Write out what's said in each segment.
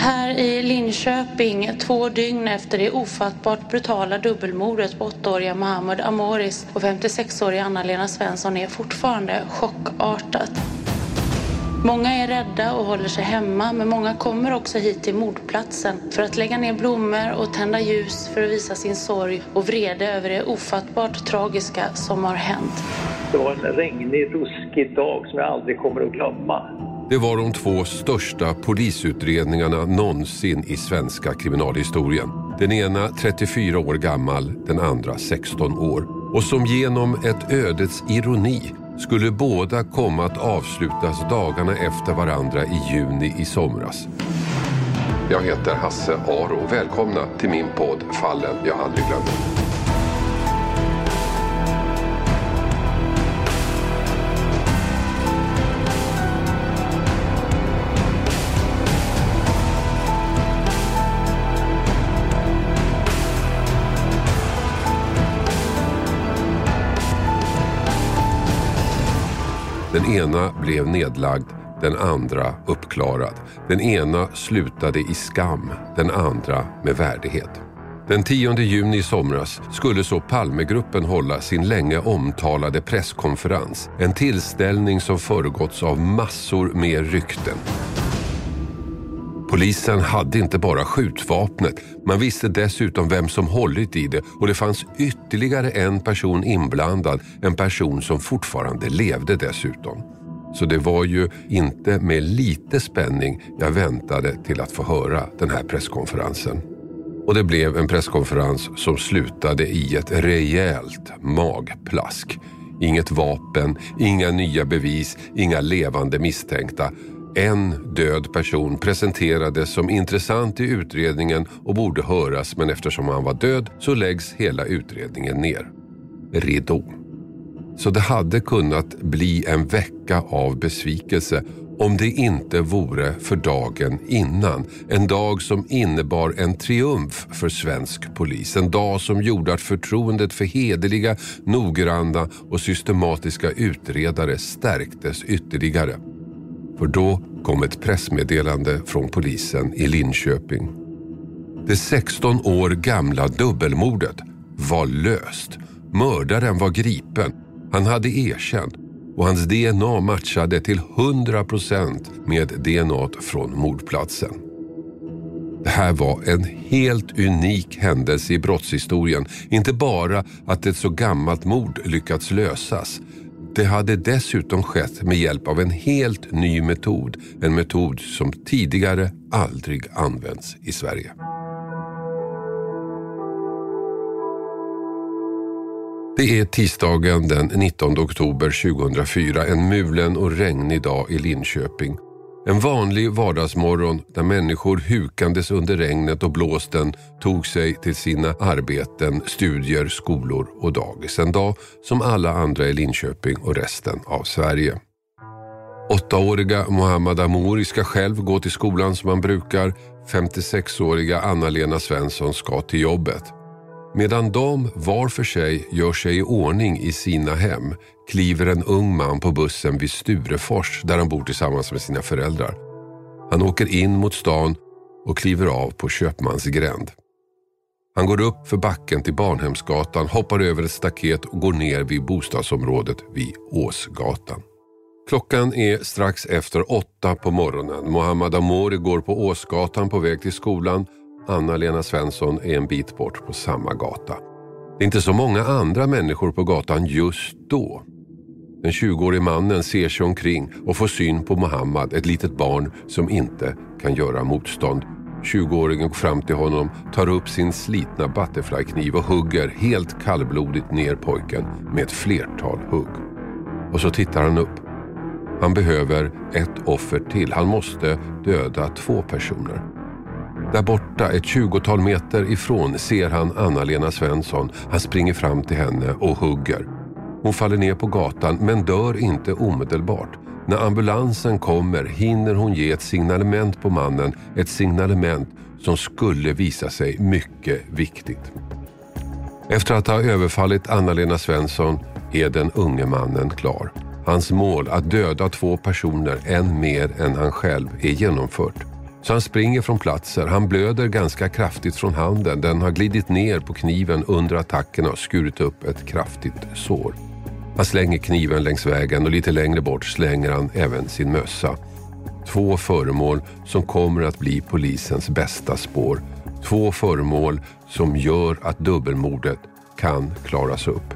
Här i Linköping, två dygn efter det ofattbart brutala dubbelmordet på 8-åriga Mohammed Amoris och 56-åriga Anna-Lena Svensson är fortfarande chockartat. Många är rädda och håller sig hemma, men många kommer också hit till mordplatsen för att lägga ner blommor och tända ljus för att visa sin sorg och vrede över det ofattbart tragiska som har hänt. Det var en regnig, ruskig dag som jag aldrig kommer att glömma. Det var de två största polisutredningarna någonsin i svenska kriminalhistorien. Den ena 34 år gammal, den andra 16 år. Och som genom ett ödets ironi skulle båda komma att avslutas dagarna efter varandra i juni i somras. Jag heter Hasse Aro. Välkomna till min podd Fallen jag aldrig glömmer. Den ena blev nedlagd, den andra uppklarad. Den ena slutade i skam, den andra med värdighet. Den 10 juni i somras skulle så Palmegruppen hålla sin länge omtalade presskonferens. En tillställning som föregåtts av massor med rykten. Polisen hade inte bara skjutvapnet, man visste dessutom vem som hållit i det och det fanns ytterligare en person inblandad, en person som fortfarande levde dessutom. Så det var ju inte med lite spänning jag väntade till att få höra den här presskonferensen. Och det blev en presskonferens som slutade i ett rejält magplask. Inget vapen, inga nya bevis, inga levande misstänkta. En död person presenterades som intressant i utredningen och borde höras men eftersom han var död så läggs hela utredningen ner. Ridå. Så det hade kunnat bli en vecka av besvikelse om det inte vore för dagen innan. En dag som innebar en triumf för svensk polis. En dag som gjorde att förtroendet för hederliga, noggranna och systematiska utredare stärktes ytterligare. För då kom ett pressmeddelande från polisen i Linköping. Det 16 år gamla dubbelmordet var löst. Mördaren var gripen. Han hade erkänt och hans DNA matchade till 100 procent med DNA från mordplatsen. Det här var en helt unik händelse i brottshistorien. Inte bara att ett så gammalt mord lyckats lösas. Det hade dessutom skett med hjälp av en helt ny metod. En metod som tidigare aldrig använts i Sverige. Det är tisdagen den 19 oktober 2004, en mulen och regnig dag i Linköping. En vanlig vardagsmorgon där människor hukandes under regnet och blåsten tog sig till sina arbeten, studier, skolor och dagis. En dag som alla andra i Linköping och resten av Sverige. Åttaåriga Mohammad Amouri ska själv gå till skolan som han brukar. 56-åriga Anna-Lena Svensson ska till jobbet. Medan de var för sig gör sig i ordning i sina hem kliver en ung man på bussen vid Sturefors där han bor tillsammans med sina föräldrar. Han åker in mot stan och kliver av på Köpmansgränd. Han går upp för backen till Barnhemsgatan, hoppar över ett staket och går ner vid bostadsområdet vid Åsgatan. Klockan är strax efter åtta på morgonen. Mohammad Amori går på Åsgatan på väg till skolan. Anna-Lena Svensson är en bit bort på samma gata. Det är inte så många andra människor på gatan just då. Den 20-årige mannen ser sig omkring och får syn på Mohammad, ett litet barn som inte kan göra motstånd. 20-åringen går fram till honom, tar upp sin slitna butterflykniv och hugger helt kallblodigt ner pojken med ett flertal hugg. Och så tittar han upp. Han behöver ett offer till. Han måste döda två personer. Där borta, ett tjugotal meter ifrån, ser han Anna-Lena Svensson. Han springer fram till henne och hugger. Hon faller ner på gatan men dör inte omedelbart. När ambulansen kommer hinner hon ge ett signalement på mannen. Ett signalement som skulle visa sig mycket viktigt. Efter att ha överfallit Anna-Lena Svensson är den unge mannen klar. Hans mål att döda två personer, en mer än han själv, är genomfört. Så han springer från platsen. Han blöder ganska kraftigt från handen. Den har glidit ner på kniven under attacken och skurit upp ett kraftigt sår. Han slänger kniven längs vägen och lite längre bort slänger han även sin mössa. Två föremål som kommer att bli polisens bästa spår. Två föremål som gör att dubbelmordet kan klaras upp.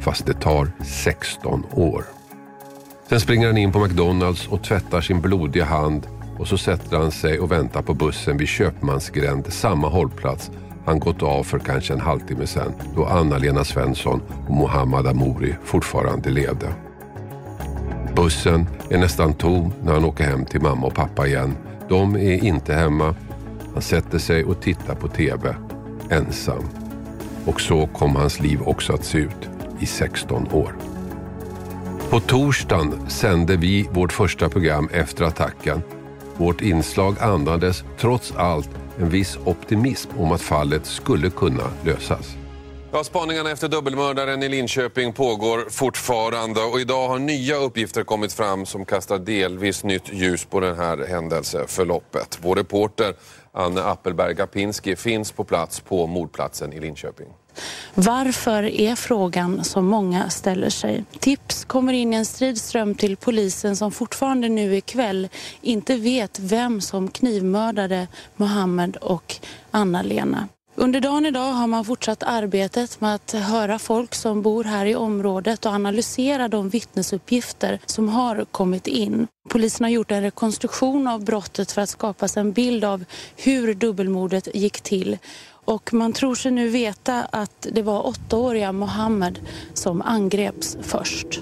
Fast det tar 16 år. Sen springer han in på McDonalds och tvättar sin blodiga hand och så sätter han sig och väntar på bussen vid Köpmansgränd, samma hållplats han gått av för kanske en halvtimme sedan då Anna-Lena Svensson och Mohammad Amouri fortfarande levde. Bussen är nästan tom när han åker hem till mamma och pappa igen. De är inte hemma. Han sätter sig och tittar på TV, ensam. Och så kom hans liv också att se ut i 16 år. På torsdagen sände vi vårt första program efter attacken. Vårt inslag andades trots allt en viss optimism om att fallet skulle kunna lösas. Ja, spaningarna efter dubbelmördaren i Linköping pågår fortfarande och idag har nya uppgifter kommit fram som kastar delvis nytt ljus på det här händelseförloppet. Vår reporter Anne Appelberg Gapinski finns på plats på mordplatsen i Linköping. Varför är frågan som många ställer sig. Tips kommer in i en stridström till polisen som fortfarande nu ikväll inte vet vem som knivmördade Mohammed och Anna-Lena. Under dagen idag har man fortsatt arbetet med att höra folk som bor här i området och analysera de vittnesuppgifter som har kommit in. Polisen har gjort en rekonstruktion av brottet för att skapa sig en bild av hur dubbelmordet gick till. Och man tror sig nu veta att det var åttaåriga Mohammed som angreps först.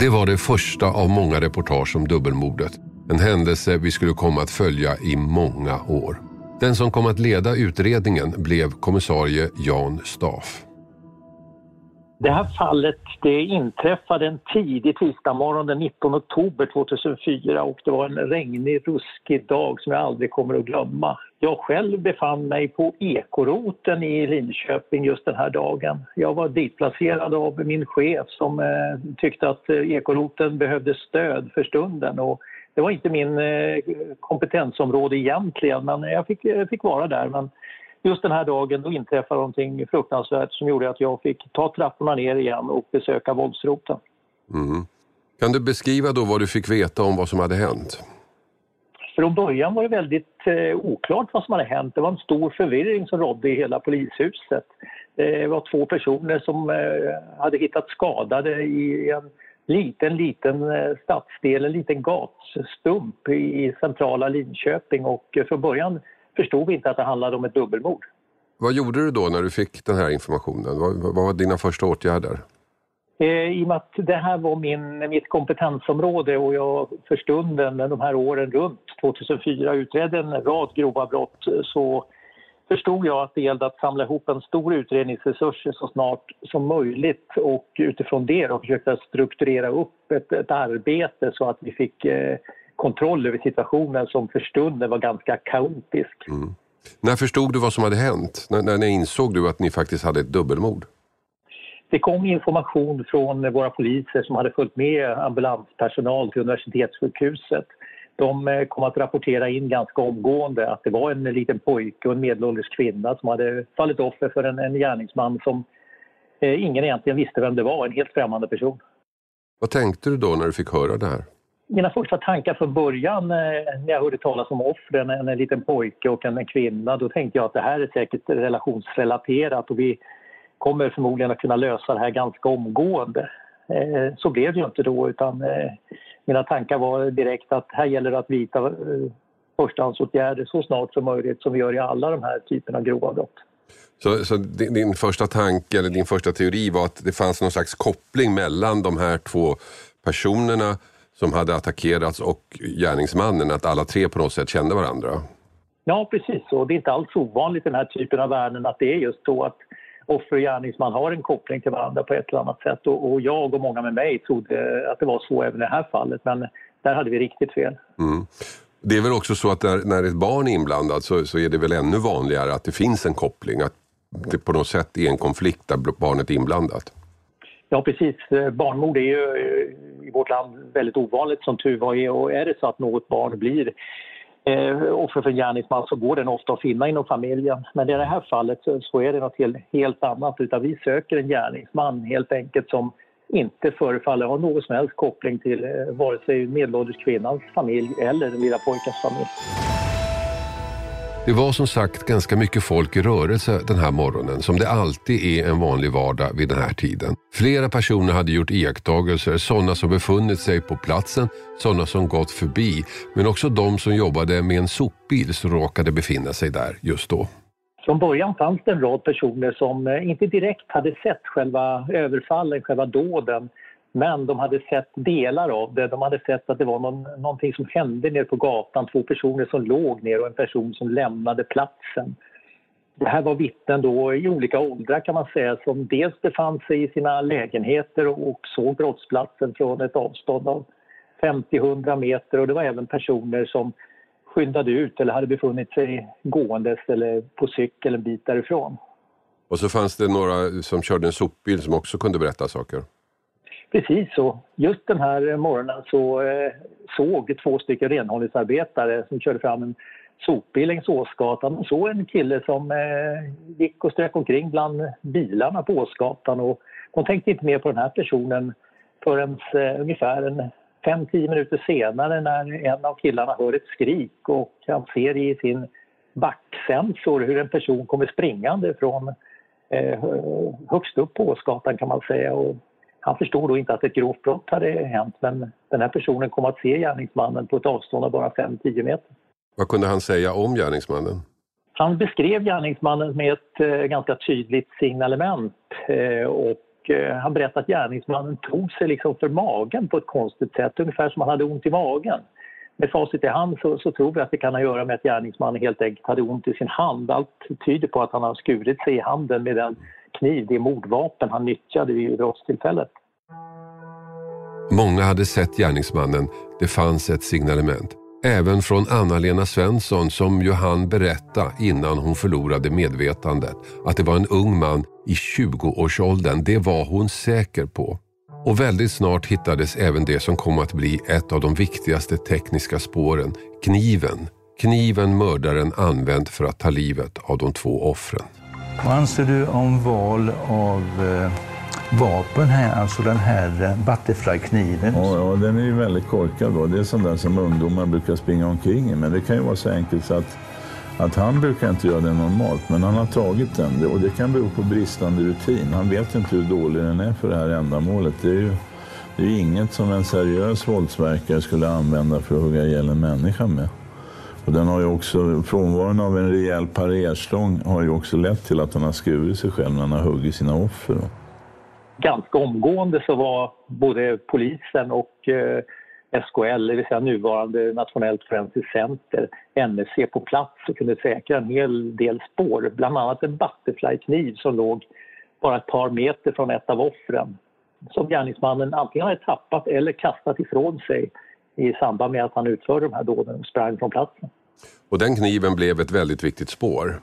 Det var det första av många reportage om dubbelmordet. En händelse vi skulle komma att följa i många år. Den som kom att leda utredningen blev kommissarie Jan Staff. Det här fallet det inträffade en tidig tisdagsmorgon den 19 oktober 2004 och det var en regnig, ruskig dag som jag aldrig kommer att glömma. Jag själv befann mig på ekoroten i Linköping just den här dagen. Jag var ditplacerad av min chef som eh, tyckte att ekoroten behövde stöd för stunden. Och det var inte min eh, kompetensområde egentligen, men jag fick, jag fick vara där. Men just den här dagen då inträffade någonting fruktansvärt som gjorde att jag fick ta trapporna ner igen och besöka våldsroten. Mm. Kan du beskriva då vad du fick veta om vad som hade hänt? Från början var det väldigt eh, oklart vad som hade hänt. Det var en stor förvirring som rådde i hela polishuset. Eh, det var två personer som eh, hade hittats skadade i en liten, liten eh, stadsdel, en liten gatstump i centrala Linköping och eh, från början förstod vi inte att det handlade om ett dubbelmord. Vad gjorde du då när du fick den här informationen? Vad, vad var dina första åtgärder? Eh, I och med att det här var min, mitt kompetensområde och jag för stunden, de här åren runt 2004 utredde en rad grova brott så förstod jag att det gällde att samla ihop en stor utredningsresurs så snart som möjligt och utifrån det då strukturera upp ett, ett arbete så att vi fick eh, kontroll över situationen som för stunden var ganska kaotisk. Mm. När förstod du vad som hade hänt? När, när insåg du att ni faktiskt hade ett dubbelmord? Det kom information från våra poliser som hade följt med ambulanspersonal till universitetssjukhuset. De eh, kom att rapportera in ganska omgående att det var en liten pojke och en medelålders kvinna som hade fallit offer för en, en gärningsman som eh, ingen egentligen visste vem det var, en helt främmande person. Vad tänkte du då när du fick höra det här? Mina första tankar från början eh, när jag hörde talas om offren, en, en liten pojke och en, en kvinna, då tänkte jag att det här är säkert relationsrelaterat och vi kommer förmodligen att kunna lösa det här ganska omgående. Eh, så blev det ju inte då utan eh, mina tankar var direkt att här gäller det att vidta eh, förstahandsåtgärder så snart som möjligt som vi gör i alla de här typerna av grova brott. Så, så din, första tanke eller din första teori var att det fanns någon slags koppling mellan de här två personerna som hade attackerats och gärningsmannen, att alla tre på något sätt kände varandra? Ja, precis så. Det är inte alls ovanligt i den här typen av världen att det är just så att offer och gärningsman har en koppling till varandra på ett eller annat sätt. Och, och jag och många med mig trodde att det var så även i det här fallet, men där hade vi riktigt fel. Mm. Det är väl också så att när, när ett barn är inblandat så, så, är det väl ännu vanligare att det finns en koppling, att det på något sätt är en konflikt där barnet är inblandat? Ja precis, barnmord är ju i vårt land väldigt ovanligt som tur var och är det så att något barn blir eh, Eh, offer för en gärningsman så går den ofta att finna inom familjen. Men i det här fallet så, så är det något helt, helt annat utan vi söker en gärningsman helt enkelt som inte förefaller ha någon som helst koppling till eh, vare sig medelålders kvinnans familj eller den lilla pojkens familj. Det var som sagt ganska mycket folk i rörelse den här morgonen som det alltid är en vanlig vardag vid den här tiden. Flera personer hade gjort iakttagelser, sådana som befunnit sig på platsen, sådana som gått förbi, men också de som jobbade med en sopbil som råkade befinna sig där just då. Från början fanns det en rad personer som eh, inte direkt hade sett själva överfallen, själva dåden, men de hade sett delar av det. De hade sett att det var någon, någonting som hände nere på gatan, två personer som låg ner och en person som lämnade platsen. Det här var vittnen då i olika åldrar kan man säga som dels befann sig i sina lägenheter och såg brottsplatsen från ett avstånd av 50-100 meter och det var även personer som skyndade ut eller hade befunnit sig gåendes eller på cykel en bit därifrån. Och så fanns det några som körde en sopbil som också kunde berätta saker? Precis så. Just den här eh, morgonen så eh, såg två stycken renhållningsarbetare som körde fram en sopbil längs Åsgatan De såg en kille som eh, gick och strök omkring bland bilarna på Åsgatan och de tänkte inte mer på den här personen förrän ungefär en 5-10 minuter senare när en av killarna hör ett skrik och han ser i sin backsensor hur en person kommer springande från eh, högst upp på Åsgatan kan man säga. Och han förstod då inte att ett grovt brott hade hänt men den här personen kom att se gärningsmannen på ett avstånd av bara 5-10 meter. Vad kunde han säga om gärningsmannen? Han beskrev gärningsmannen med ett eh, ganska tydligt signalement eh, och eh, han berättade att gärningsmannen tog sig liksom för magen på ett konstigt sätt, ungefär som han hade ont i magen. Med facit i hand så, så tror vi att det kan ha att göra med att gärningsmannen helt enkelt hade ont i sin hand. Allt tyder på att han har skurit sig i handen med den kniv, det mordvapen han nyttjade vid brottstillfället. Många hade sett gärningsmannen. Det fanns ett signalement. Även från Anna-Lena Svensson som ju hann berätta innan hon förlorade medvetandet att det var en ung man i 20-årsåldern. Det var hon säker på. Och väldigt snart hittades även det som kom att bli ett av de viktigaste tekniska spåren, kniven. Kniven mördaren använt för att ta livet av de två offren. Vad anser du om val av eh, vapen här, alltså den här eh, Butterfly-kniven? Ja, ja, den är ju väldigt korkad. Då. Det är sån där som ungdomar brukar springa omkring i. Men det kan ju vara så enkelt så att, att han brukar inte göra det normalt, men han har tagit den. Och det kan bero på bristande rutin. Han vet inte hur dålig den är för det här ändamålet. Det är ju det är inget som en seriös våldsverkare skulle använda för att hugga ihjäl en människa med. Och den har ju också, frånvaron av en rejäl parerstång har ju också lett till att han har skurit sig själv när han har huggit sina offer. Ganska omgående så var både polisen och eh, SKL, det vill säga nuvarande Nationellt forensiskt center, NSC, på plats och kunde säkra en hel del spår. Bland annat en butterflykniv som låg bara ett par meter från ett av offren som gärningsmannen antingen hade tappat eller kastat ifrån sig i samband med att han utförde de här dåden och sprang från platsen. Och den kniven blev ett väldigt viktigt spår.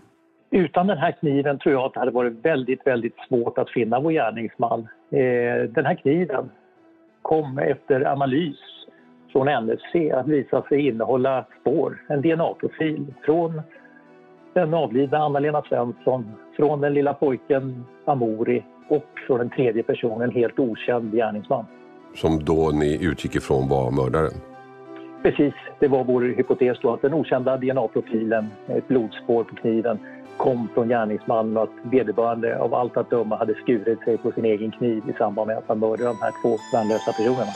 Utan den här kniven tror jag att det hade varit väldigt, väldigt svårt att finna vår gärningsman. Eh, den här kniven kom efter analys från NFC att visa sig innehålla spår, en DNA-profil från den avlidna Anna-Lena Svensson, från den lilla pojken Amori och från den tredje personen, helt okänd gärningsman. Som då ni utgick ifrån var mördaren? Precis, det var vår hypotes då att den okända DNA-profilen, ett blodspår på kniven, kom från gärningsmannen och att vederbörande av allt att döma hade skurit sig på sin egen kniv i samband med att han mördade de här två värnlösa personerna.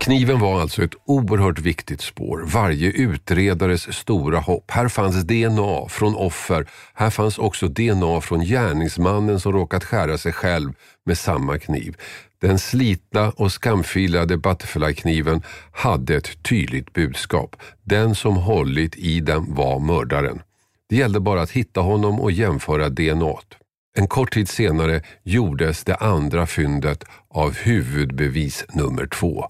Kniven var alltså ett oerhört viktigt spår, varje utredares stora hopp. Här fanns DNA från offer, här fanns också DNA från gärningsmannen som råkat skära sig själv med samma kniv. Den slitna och skamfilade Butterfly-kniven hade ett tydligt budskap. Den som hållit i den var mördaren. Det gällde bara att hitta honom och jämföra DNA. En kort tid senare gjordes det andra fyndet av huvudbevis nummer två,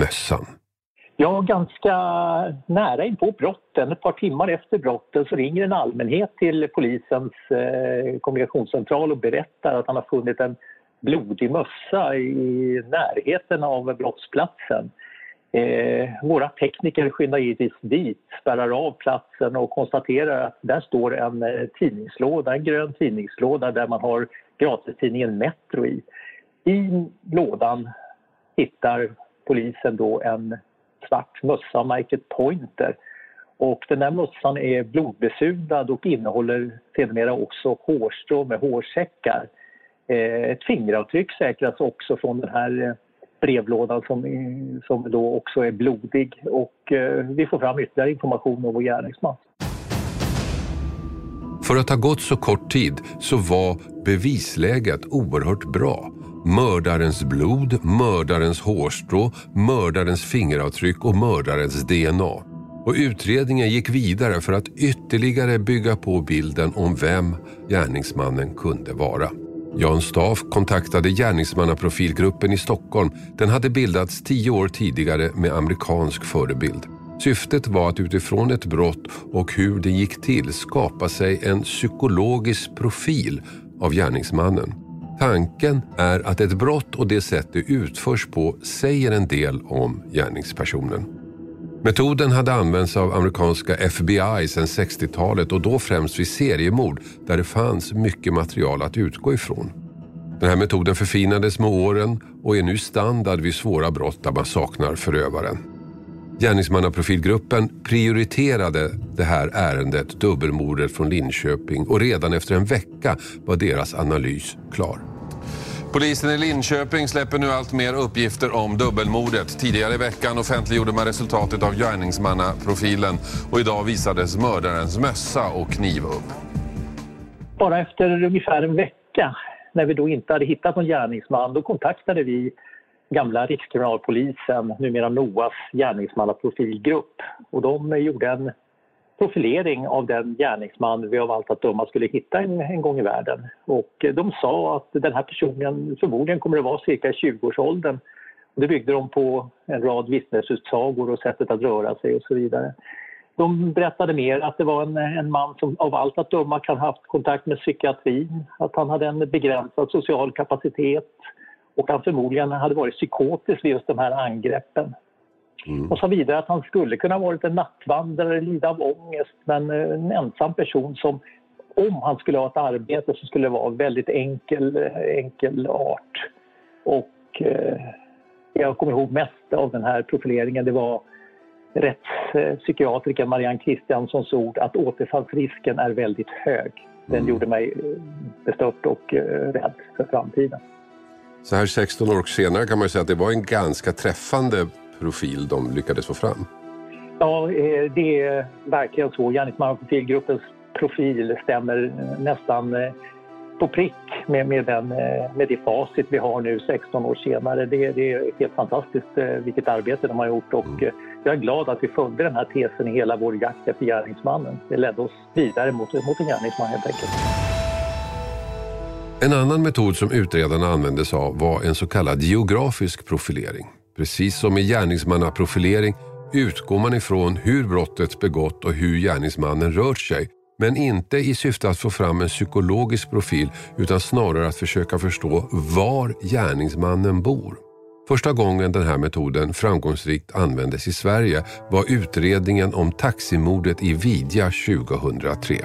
mössan. Ja, ganska nära in på brotten, ett par timmar efter brotten, så ringer en allmänhet till polisens eh, kommunikationscentral och berättar att han har funnit en blodig mössa i närheten av brottsplatsen. Eh, våra tekniker skyndar givetvis dit, spärrar av platsen och konstaterar att där står en eh, tidningslåda, en grön tidningslåda där man har gratistidningen Metro i. I lådan hittar polisen då en svart mössa av märket Pointer. Och den där mössan är blodbesudlad och innehåller sedermera också hårstrå med hårsäckar. Eh, ett fingeravtryck säkras också från den här eh, brevlådan som, som då också är blodig och eh, vi får fram ytterligare information om vår gärningsman. För att ha gått så kort tid så var bevisläget oerhört bra. Mördarens blod, mördarens hårstrå, mördarens fingeravtryck och mördarens DNA. Och utredningen gick vidare för att ytterligare bygga på bilden om vem gärningsmannen kunde vara. Jan Staff kontaktade gärningsmannaprofilgruppen i Stockholm. Den hade bildats tio år tidigare med amerikansk förebild. Syftet var att utifrån ett brott och hur det gick till skapa sig en psykologisk profil av gärningsmannen. Tanken är att ett brott och det sätt det utförs på säger en del om gärningspersonen. Metoden hade använts av amerikanska FBI sedan 60-talet och då främst vid seriemord där det fanns mycket material att utgå ifrån. Den här metoden förfinades med åren och är nu standard vid svåra brott där man saknar förövaren. Gärningsmannaprofilgruppen prioriterade det här ärendet, dubbelmordet från Linköping och redan efter en vecka var deras analys klar. Polisen i Linköping släpper nu allt mer uppgifter om dubbelmordet. Tidigare i veckan offentliggjorde man resultatet av gärningsmannaprofilen och idag visades mördarens mössa och kniv upp. Bara efter ungefär en vecka, när vi då inte hade hittat någon gärningsman, då kontaktade vi gamla Rikskriminalpolisen, numera NOAs gärningsmannaprofilgrupp. Och de gjorde en profilering av den gärningsman vi av allt att döma skulle hitta en, en gång i världen. Och eh, de sa att den här personen förmodligen kommer att vara cirka i 20-årsåldern. Det byggde de på en rad vittnesutsagor och sättet att röra sig och så vidare. De berättade mer att det var en, en man som av allt att döma kan ha haft kontakt med psykiatrin, att han hade en begränsad social kapacitet och han förmodligen hade varit psykotisk vid just de här angreppen. Mm. Och sa vidare att han skulle kunna varit en nattvandrare, lida av ångest, men eh, en ensam person som om han skulle ha ett arbete så skulle det vara väldigt enkel, eh, enkel art. Och eh, jag kommer ihåg mest av den här profileringen, det var rättspsykiatrikern Marianne Kristianssons ord att återfallsrisken är väldigt hög. Den mm. gjorde mig eh, bestört och rädd för framtiden. Så här 16 år senare kan man säga att det var en ganska träffande profil de lyckades få fram? Ja, eh, det är verkligen så. Gärningsmannaprofilgruppens profil stämmer eh, nästan eh, på prick med, med, den, med det facit vi har nu 16 år senare. Det, det är helt fantastiskt vilket arbete de har gjort och mm. jag är glad att vi följde den här tesen i hela vår jakt efter gärningsmannen. Det ledde oss vidare mot, mot en gärningsman helt enkelt. En annan metod som utredarna använde sig av var en så kallad geografisk profilering. Precis som i gärningsmannaprofilering utgår man ifrån hur brottet begått och hur gärningsmannen rört sig. Men inte i syfte att få fram en psykologisk profil utan snarare att försöka förstå var gärningsmannen bor. Första gången den här metoden framgångsrikt användes i Sverige var utredningen om taximordet i Vidja 2003.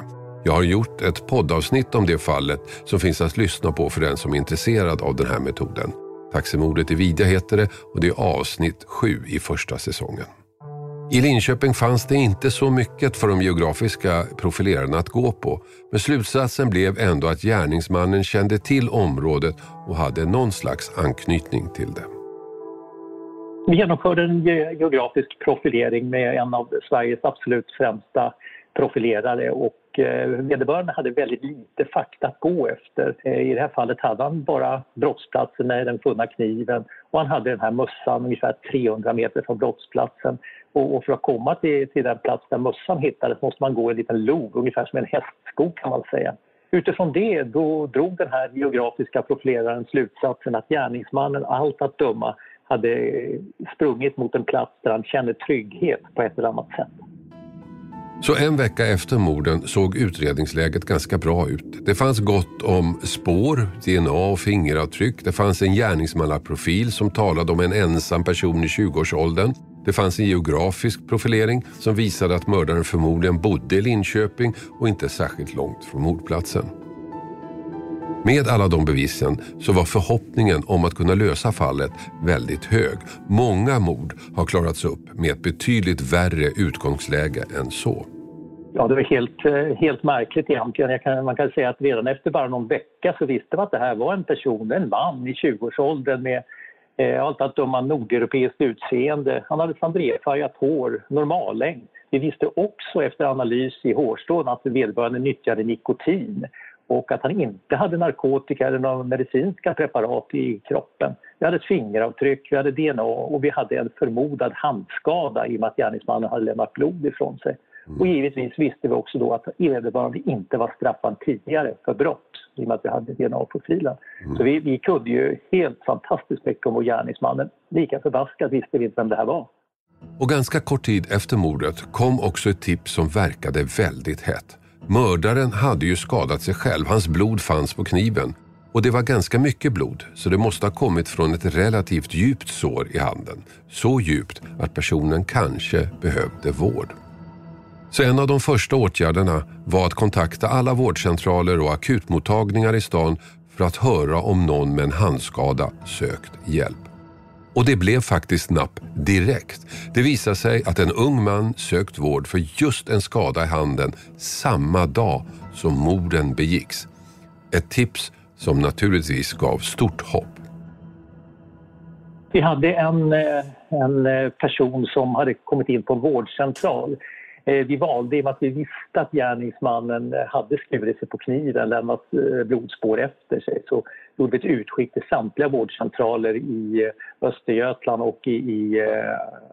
Jag har gjort ett poddavsnitt om det fallet som finns att lyssna på för den som är intresserad av den här metoden. Taximordet i Vidja heter det och det är avsnitt sju i första säsongen. I Linköping fanns det inte så mycket för de geografiska profilerarna att gå på. Men slutsatsen blev ändå att gärningsmannen kände till området och hade någon slags anknytning till det. Vi genomförde en geografisk profilering med en av Sveriges absolut främsta profilerare och Eh, vederbörande hade väldigt lite fakta att gå efter. Eh, I det här fallet hade han bara brottsplatsen med den funna kniven och han hade den här mössan ungefär 300 meter från brottsplatsen. Och, och för att komma till, till den plats där mössan hittades måste man gå i en liten log, ungefär som en hästskog kan man säga. Utifrån det då drog den här geografiska profileraren slutsatsen att gärningsmannen allt att döma hade sprungit mot en plats där han kände trygghet på ett eller annat sätt. Så en vecka efter morden såg utredningsläget ganska bra ut. Det fanns gott om spår, DNA och fingeravtryck. Det fanns en gärningsmannaprofil som talade om en ensam person i 20-årsåldern. Det fanns en geografisk profilering som visade att mördaren förmodligen bodde i Linköping och inte särskilt långt från mordplatsen. Med alla de bevisen så var förhoppningen om att kunna lösa fallet väldigt hög. Många mord har klarats upp med ett betydligt värre utgångsläge än så. Ja, det var helt, eh, helt märkligt egentligen. Kan, man kan säga att redan efter bara någon vecka så visste man att det här var en person, en man i 20-årsåldern med eh, allt att döma nordeuropeiskt utseende. Han hade sandrefärgat hår, normallängd. Vi visste också efter analys i hårstrån att vederbörande nyttjade nikotin och att han inte hade narkotika eller några medicinska preparat i kroppen. Vi hade ett fingeravtryck, vi hade DNA och vi hade en förmodad handskada i och med att gärningsmannen hade lämnat blod ifrån sig. Mm. Och givetvis visste vi också då att vederbörande inte var straffad tidigare för brott i och med att vi hade DNA-profilen. Mm. Så vi, vi kunde ju helt fantastiskt mycket om vår gärningsman, men lika förbaskat visste vi inte vem det här var. Och ganska kort tid efter mordet kom också ett tips som verkade väldigt hett. Mördaren hade ju skadat sig själv, hans blod fanns på kniven. Och det var ganska mycket blod, så det måste ha kommit från ett relativt djupt sår i handen. Så djupt att personen kanske behövde vård. Så en av de första åtgärderna var att kontakta alla vårdcentraler och akutmottagningar i stan för att höra om någon med en handskada sökt hjälp. Och det blev faktiskt napp direkt. Det visade sig att en ung man sökt vård för just en skada i handen samma dag som morden begicks. Ett tips som naturligtvis gav stort hopp. Vi hade en, eh, en eh, person som hade kommit in på en vårdcentral Eh, vi valde, i och med att vi visste att gärningsmannen eh, hade skurit sig på kniven, lämnat eh, blodspår efter sig, så gjorde vi ett utskick till samtliga vårdcentraler i Östergötland och i, i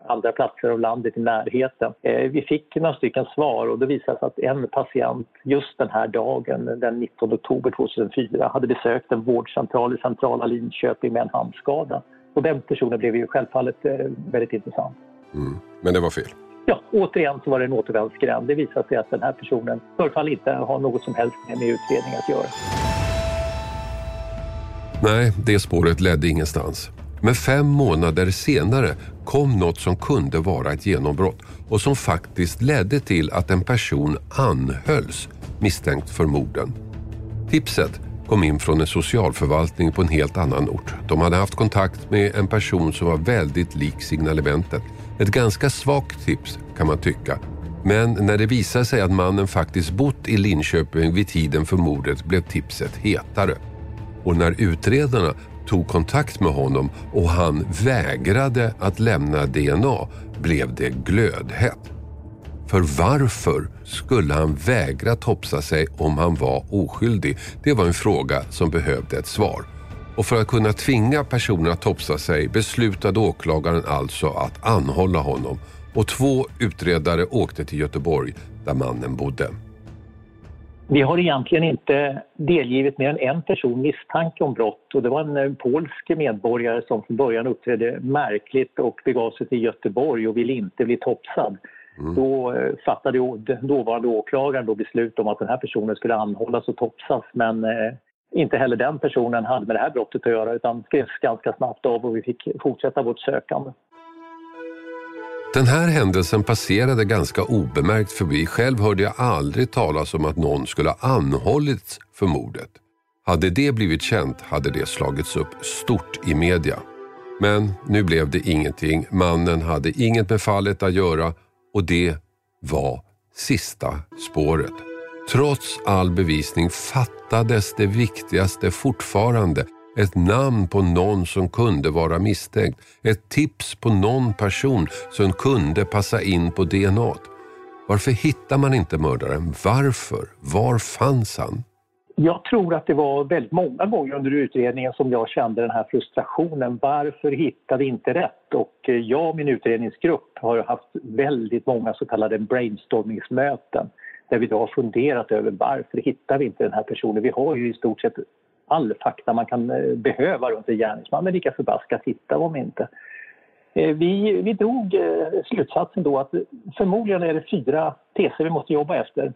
andra platser av landet i närheten. Vi fick några stycken svar och det visade sig att en patient just den här dagen, den 19 oktober 2004, hade besökt en vårdcentral i centrala Linköping med en handskada. Och den personen blev ju självfallet väldigt intressant. Mm. Men det var fel? Ja, återigen så var det en återvändsgränd. Det visade sig att den här personen förefaller inte ha något som helst med utredningen att göra. Nej, det spåret ledde ingenstans. Men fem månader senare kom något som kunde vara ett genombrott och som faktiskt ledde till att en person anhölls misstänkt för morden. Tipset kom in från en socialförvaltning på en helt annan ort. De hade haft kontakt med en person som var väldigt lik signalementet ett ganska svagt tips kan man tycka. Men när det visade sig att mannen faktiskt bott i Linköping vid tiden för mordet blev tipset hetare. Och när utredarna tog kontakt med honom och han vägrade att lämna DNA blev det glödhett. För varför skulle han vägra topsa sig om han var oskyldig? Det var en fråga som behövde ett svar. Och för att kunna tvinga personen att topsa sig beslutade åklagaren alltså att anhålla honom och två utredare åkte till Göteborg där mannen bodde. Vi har egentligen inte delgivit mer än en person misstanke om brott och det var en eh, polsk medborgare som från början uppträdde märkligt och begav sig till Göteborg och ville inte bli topsad. Mm. Då eh, fattade dåvarande åklagaren då beslut om att den här personen skulle anhållas och topsas men eh, inte heller den personen hade med det här brottet att göra utan skrevs ganska snabbt av och vi fick fortsätta vårt sökande. Den här händelsen passerade ganska obemärkt förbi. Själv hörde jag aldrig talas om att någon skulle ha anhållits för mordet. Hade det blivit känt hade det slagits upp stort i media. Men nu blev det ingenting. Mannen hade inget med fallet att göra och det var sista spåret. Trots all bevisning fattades det viktigaste fortfarande. Ett namn på någon som kunde vara misstänkt. Ett tips på någon person som kunde passa in på DNA. Varför hittar man inte mördaren? Varför? Var fanns han? Jag tror att det var väldigt många gånger under utredningen som jag kände den här frustrationen. Varför hittade inte rätt? Och eh, jag och min utredningsgrupp har haft väldigt många så kallade brainstormingsmöten där vi då har funderat över varför hittar vi inte den här personen? Vi har ju i stort sett all fakta man kan eh, behöva runt en gärningsman, men lika förbaskat hittar vi inte. Eh, vi, vi drog eh, slutsatsen då att förmodligen är det fyra teser vi måste jobba efter.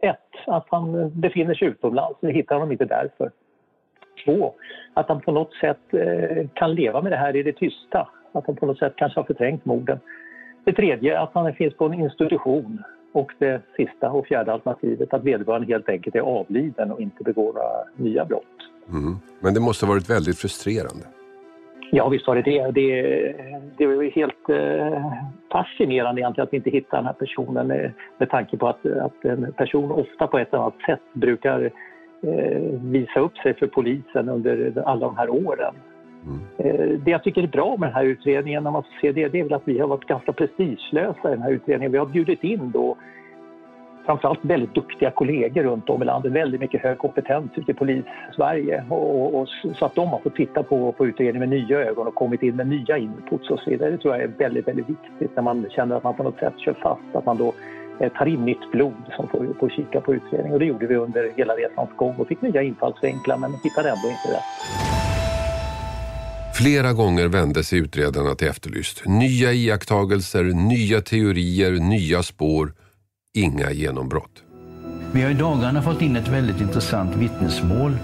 Ett, att han befinner sig utomlands. Vi hittar honom inte därför. Två, att han på något sätt kan leva med det här i det tysta. Att han på något sätt kanske har förträngt morden. Det tredje, att han finns på en institution. Och det sista och fjärde alternativet, att vederbörande helt enkelt är avliden och inte begår några nya brott. Mm. Men det måste ha varit väldigt frustrerande. Ja, visst var det det. Det, det var helt eh, fascinerande egentligen att vi inte hittar den här personen med, med tanke på att, att en person ofta på ett eller annat sätt brukar eh, visa upp sig för polisen under alla de här åren. Mm. Eh, det jag tycker är bra med den här utredningen, när man ser det, det är väl att vi har varit ganska prestigelösa i den här utredningen. Vi har bjudit in då framförallt väldigt duktiga kollegor runt om i landet, väldigt mycket hög kompetens ute i polis-Sverige. Och, och, så att de har fått titta på, på utredningen med nya ögon och kommit in med nya inputs och så vidare. Det tror jag är väldigt, väldigt viktigt när man känner att man på något sätt kör fast, att man då eh, tar in nytt blod som får, får kika på utredningen. Och det gjorde vi under hela resans gång och fick nya infallsvinklar men hittade ändå inte rätt. Flera gånger vände sig utredarna till Efterlyst. Nya iakttagelser, nya teorier, nya spår inga genombrott. Vi har i dagarna fått in ett väldigt intressant vittnesmål.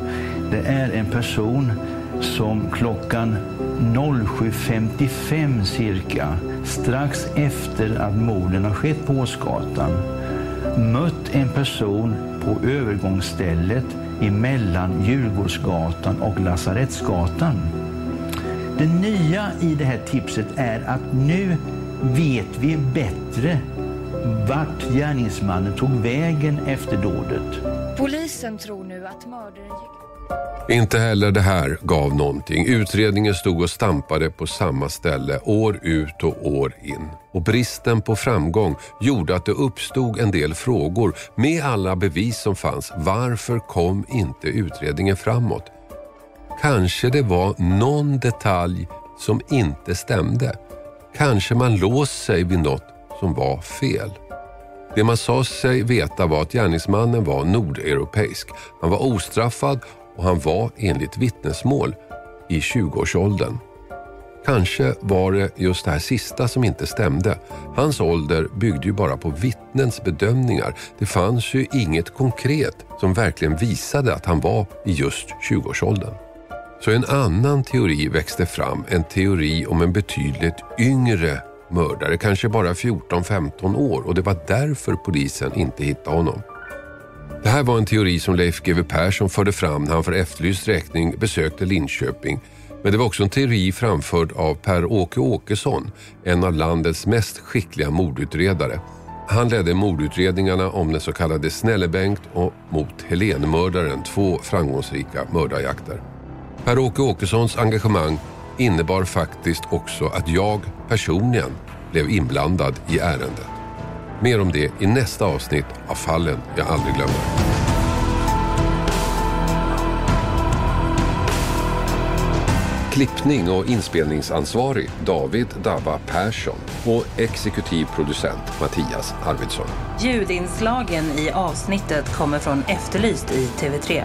Det är en person som klockan 07.55 cirka, strax efter att morden har skett på Åsgatan, mött en person på övergångsstället emellan Djurgårdsgatan och Lasarettsgatan. Det nya i det här tipset är att nu vet vi bättre vart gärningsmannen tog vägen efter dådet. Polisen tror nu att mördaren gick... Inte heller det här gav någonting. Utredningen stod och stampade på samma ställe år ut och år in. Och bristen på framgång gjorde att det uppstod en del frågor med alla bevis som fanns. Varför kom inte utredningen framåt? Kanske det var någon detalj som inte stämde. Kanske man låst sig vid något som var fel. Det man sa sig veta var att gärningsmannen var nordeuropeisk. Han var ostraffad och han var enligt vittnesmål i 20-årsåldern. Kanske var det just det här sista som inte stämde. Hans ålder byggde ju bara på vittnens bedömningar. Det fanns ju inget konkret som verkligen visade att han var i just 20-årsåldern. Så en annan teori växte fram, en teori om en betydligt yngre mördare, kanske bara 14-15 år och det var därför polisen inte hittade honom. Det här var en teori som Leif GW Persson förde fram när han för Efterlyst räkning besökte Linköping. Men det var också en teori framförd av Per-Åke Åkesson, en av landets mest skickliga mordutredare. Han ledde mordutredningarna om den så kallade Snällebengt och mot Helenmördaren, två framgångsrika mördarjakter. Per-Åke Åkessons engagemang innebar faktiskt också att jag personligen blev inblandad i ärendet. Mer om det i nästa avsnitt av Fallen jag aldrig glömmer. Klippning och inspelningsansvarig David Dabba Persson och exekutiv producent Mattias Arvidsson. Ljudinslagen i avsnittet kommer från Efterlyst i TV3.